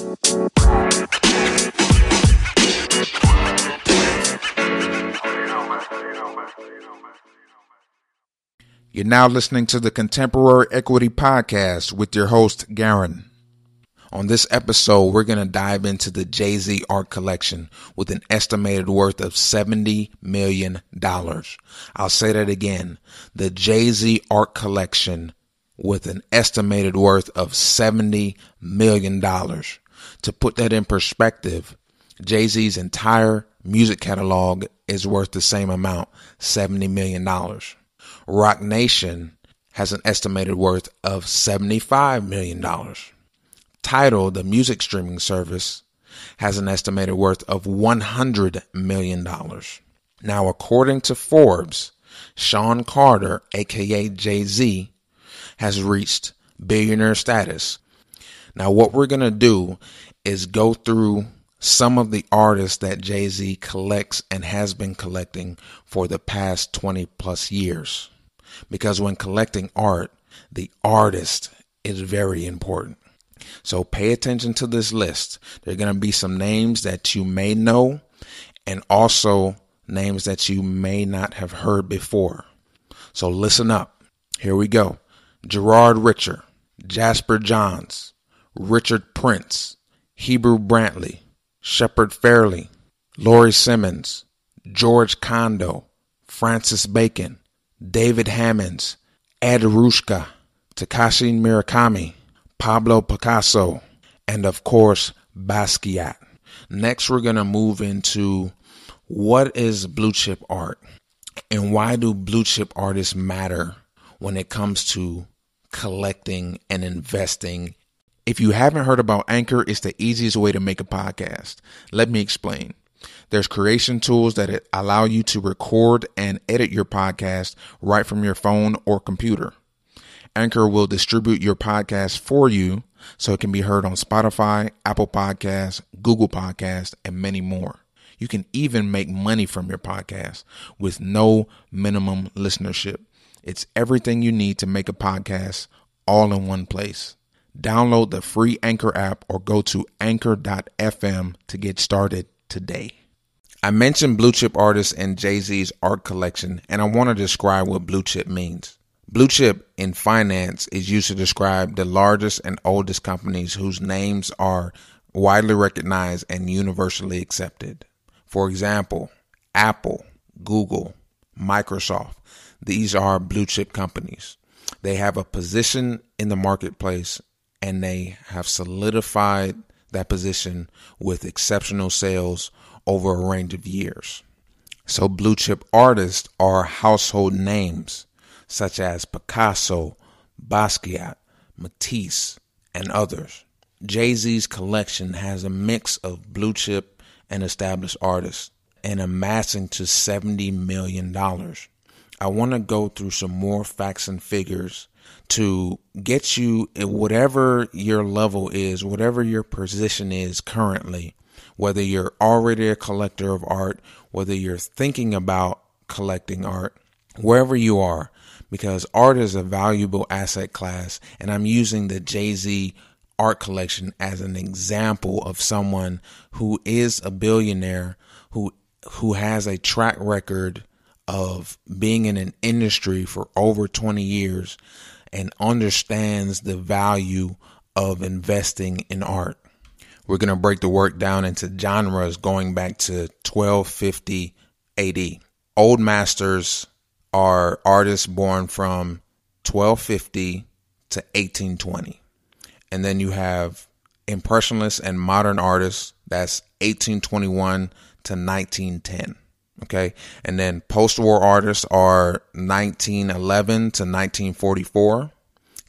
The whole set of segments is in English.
You're now listening to the Contemporary Equity Podcast with your host, Garen. On this episode, we're going to dive into the Jay Z art collection with an estimated worth of $70 million. I'll say that again. The Jay Z art collection with an estimated worth of $70 million. To put that in perspective, Jay Z's entire music catalog is worth the same amount, $70 million. Roc Nation has an estimated worth of $75 million. Tidal, the music streaming service, has an estimated worth of $100 million. Now, according to Forbes, Sean Carter, aka Jay Z, has reached billionaire status. Now, what we're going to do is go through some of the artists that Jay Z collects and has been collecting for the past 20 plus years. Because when collecting art, the artist is very important. So pay attention to this list. There are going to be some names that you may know and also names that you may not have heard before. So listen up. Here we go. Gerhard Richter, Jasper Johns, Richard Prince, Hebru Brantley, Shepard Fairey, Laurie Simmons, George Condo, Francis Bacon, David Hammonds, Ed Ruscha, Takashi Murakami, Pablo Picasso, and of course, Basquiat. Next, we're going to move into what is blue chip art and why do blue chip artists matter when it comes to collecting and investing. If you haven't heard about Anchor, it's the easiest way to make a podcast. Let me explain. There's creation tools that allow you to record and edit your podcast right from your phone or computer. Anchor will distribute your podcast for you so it can be heard on Spotify, Apple Podcasts, Google Podcasts, and many more. You can even make money from your podcast with no minimum listenership. It's everything you need to make a podcast all in one place. Download the free Anchor app or go to anchor.fm to get started today. I mentioned blue chip artists and Jay Z's art collection, and I want to describe what blue chip means. Blue chip in finance is used to describe the largest and oldest companies whose names are widely recognized and universally accepted. For example, Apple, Google, Microsoft. These are blue chip companies. They have a position in the marketplace and they have solidified that position with exceptional sales over a range of years. So blue chip artists are household names such as Picasso, Basquiat, Matisse, and others. Jay Z's collection has a mix of blue chip and established artists and amassing to $70 million. I want to go through some more facts and figures to get you at whatever your level is, whatever your position is currently, whether you're already a collector of art, whether you're thinking about collecting art, wherever you are, because art is a valuable asset class. And I'm using the Jay Z art collection as an example of someone who is a billionaire who who has a track record of being in an industry for over 20 years and understands the value of investing in art. We're going to break the work down into genres going back to 1250 AD. Old masters are artists born from 1250 to 1820. And then you have impressionists and modern artists, that's 1821 to 1910. Okay. And then post war artists are 1911 to 1944.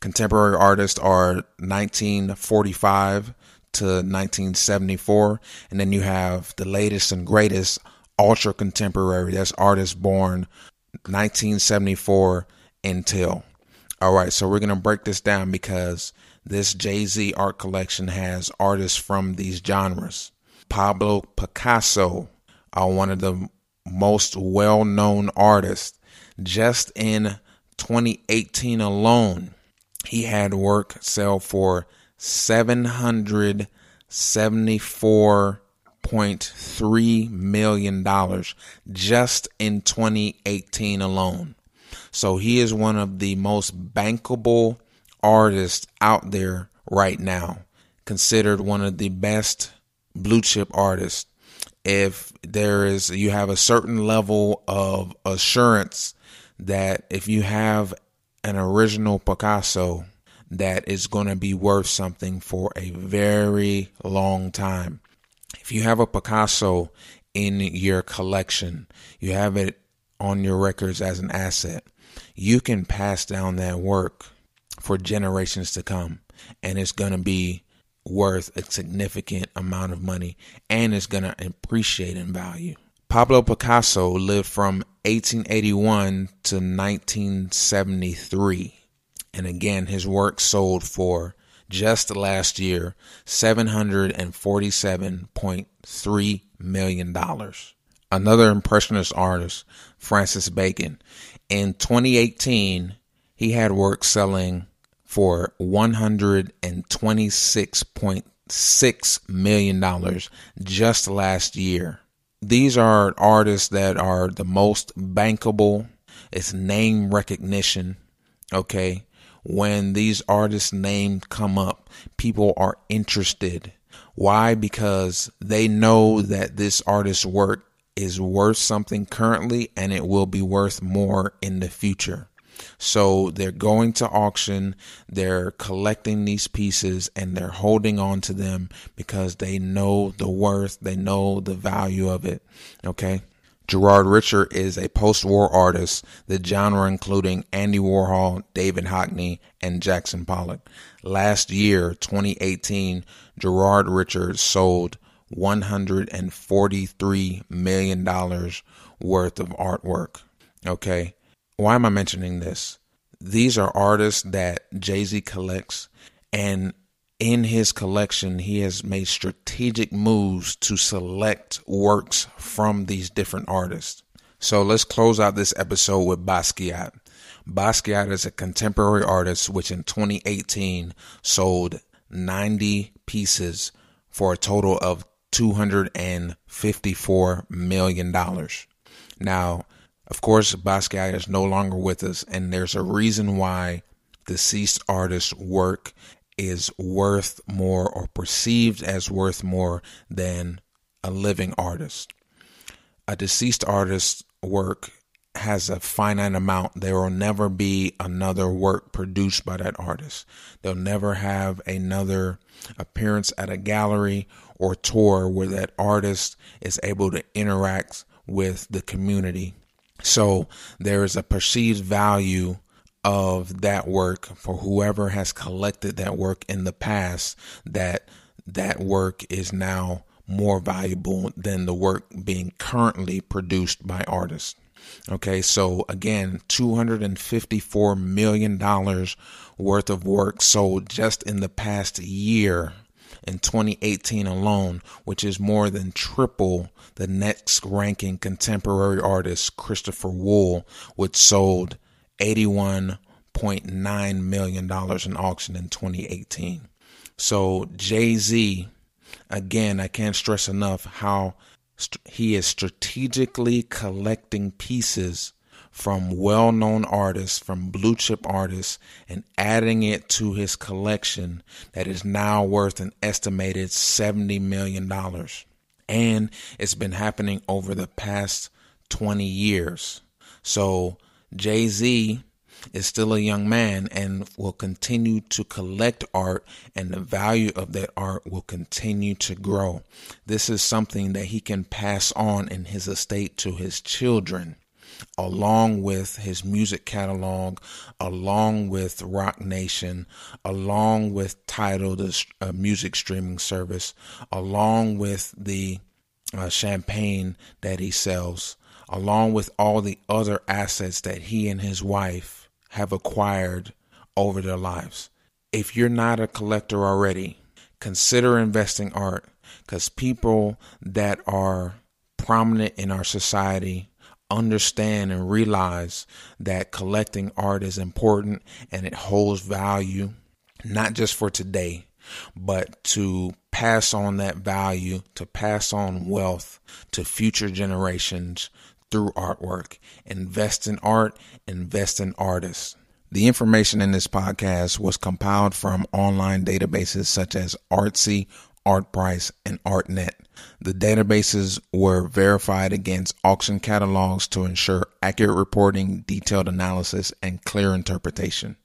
Contemporary artists are 1945 to 1974. And then you have the latest and greatest ultra contemporary. That's artists born 1974 until. All right, so we're going to break this down because this Jay Z art collection has artists from these genres. Pablo Picasso, uh, one of the most well known artists. Just in 2018 alone, he had work sell for $700 $74.3 million just in 2018 alone. So he is one of the most bankable artists out there right now, considered one of the best blue chip artists. If there is, you have a certain level of assurance that if you have an original Picasso, that is going to be worth something for a very long time. If you have a Picasso in your collection, you have it on your records as an asset, you can pass down that work for generations to come and it's going to be worth a significant amount of money and it's going to appreciate in value. Pablo Picasso lived from 1881 to 1973. And again, his work sold for just last year $747.3 million. Another impressionist artist, Francis Bacon, in 2018, he had work selling for $126.6 million just last year. These are artists that are the most bankable. It's name recognition. Okay. When these artists' names come up, people are interested. Why? Because they know that this artist's work is worth something currently and it will be worth more in the future. So they're going to auction, they're collecting these pieces and they're holding on to them because they know the worth, they know the value of it. Okay. Gerhard Richter is a post-war artist, the genre including Andy Warhol, David Hockney, and Jackson Pollock. Last year, 2018, Gerhard Richter sold $143 million worth of artwork. Okay. Why am I mentioning this? These are artists that Jay Z collects, and in his collection, he has made strategic moves to select works from these different artists. So let's close out this episode with Basquiat. Basquiat is a contemporary artist which in 2018 sold 90 pieces for a total of $254 million. Now, of course, Basquiat is no longer with us, and there's a reason why deceased artists' work is worth more or perceived as worth more than a living artist. A deceased artist's work has a finite amount. There will never be another work produced by that artist. They'll never have another appearance at a gallery or tour where that artist is able to interact with the community. So there is a perceived value of that work for whoever has collected that work in the past that that work is now more valuable than the work being currently produced by artists. Okay, so again, $254 million worth of work sold just in the past year in 2018 alone, which is more than triple the next ranking contemporary artist, Christopher Wool, which sold $81.9 million in auction in 2018. So Jay Z, again, I can't stress enough how he is strategically collecting pieces from well known artists, from blue chip artists, and adding it to his collection that is now worth an estimated $70 million. And it's been happening over the past 20 years. So Jay Z is still a young man and will continue to collect art and the value of that art will continue to grow. This is something that he can pass on in his estate to his children along with his music catalog, along with Roc Nation, along with Tidal, the uh, music streaming service, along with the uh, champagne that he sells, along with all the other assets that he and his wife have acquired over their lives. If you're not a collector already, consider investing art because people that are prominent in our society understand and realize that collecting art is important and it holds value, not just for today, but to pass on that value, to pass on wealth to future generations through artwork. Invest in art, invest in artists. The information in this podcast was compiled from online databases such as Artsy, ArtPrice, and ArtNet. The databases were verified against auction catalogs to ensure accurate reporting, detailed analysis, and clear interpretation.